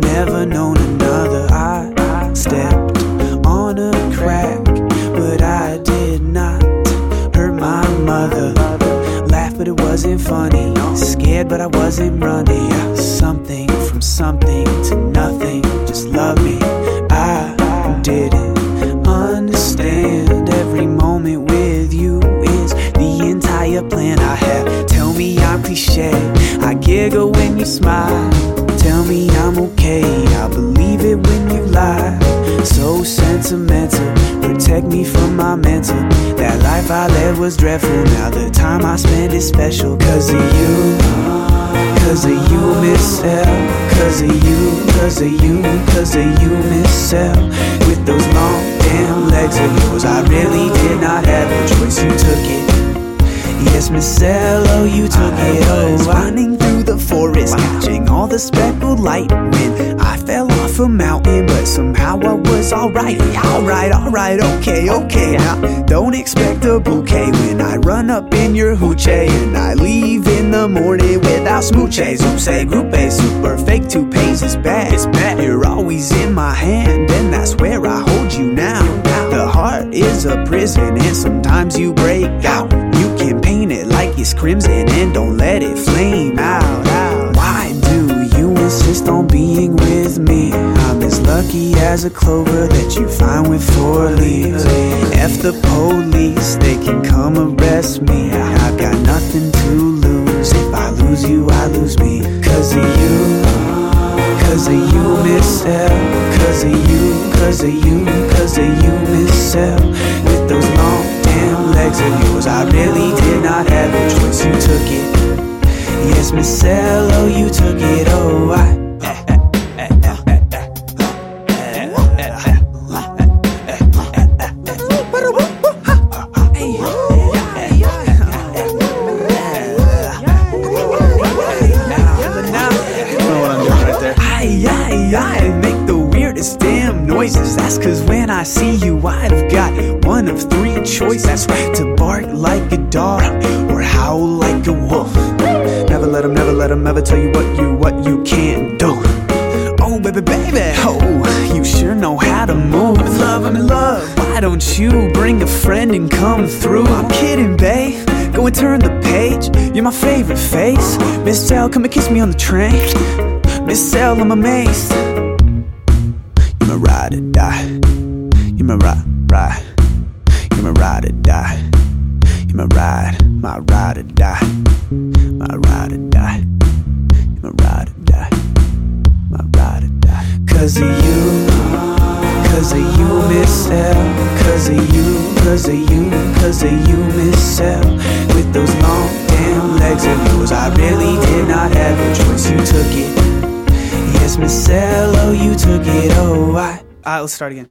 never known another. I stepped on a crack, but I did not hurt my mother. Laughed, but it wasn't funny. Scared, but I wasn't running. Something from something to nothing. Just love me. I didn't understand every moment with you is the entire plan I have. Tell me I'm cliche. I giggle when you smile. Tell me I'm okay. I believe it when you lie. So sentimental. Protect me from my mental. That life I led was dreadful. Now the time I spend is special. Cause of you. Cause of you, Miss El. Cause of you, cause of you, cause of you, Miss El. With those long damn legs of yours, I really did not have a choice. You took it. Yes, Miss El, oh, you took it. Oh, through the forest, catching all the speckled light when I fell off a mountain, but somehow I was alright. Alright, alright, okay, okay. Now, don't expect a bouquet when I run up in your hoochie and I leave in the morning without smooches. Oops, say group A, super fake two pays is bad. It's bad. You're always in my hand, and that's where I hold you now. The heart is a prison, and sometimes you break out. Like it's crimson and don't let it flame out. out. Why do you insist on being with me? I'm as lucky as a clover that you find with four leaves. F the police, they can come arrest me. I've got nothing to lose. If I lose you, I lose me. Cause of you. Cause of you, Miss El. Cause of you, cause of you, cause of you, Miss El. Of yours, I really did not have a choice. You took it. Yes, Miss oh, you took it. Oh. I, damn noises. That's cause when I see you, I've got one of three choices. That's right, to bark like a dog or howl like a wolf. Never let them, never let them ever tell you what you, what you can't do. Oh, baby, baby, oh, you sure know how to move. I'm in Love, I'm in love. Why don't you bring a friend and come through? I'm kidding, babe. Go and turn the page. You're my favorite face. Miss El, come and kiss me on the train. Miss El, I'm amazed. My ride or die. You're my ride, ride. You're my ride or die. You're my ride, my ride or die. My ride or die. You're my ride or die. My ride or die. Cause of you. Cause of you, Miss El. Cause of you, cause of you, cause of you, Miss El. With those long damn legs of yours, I really did not have Alright, let's start again.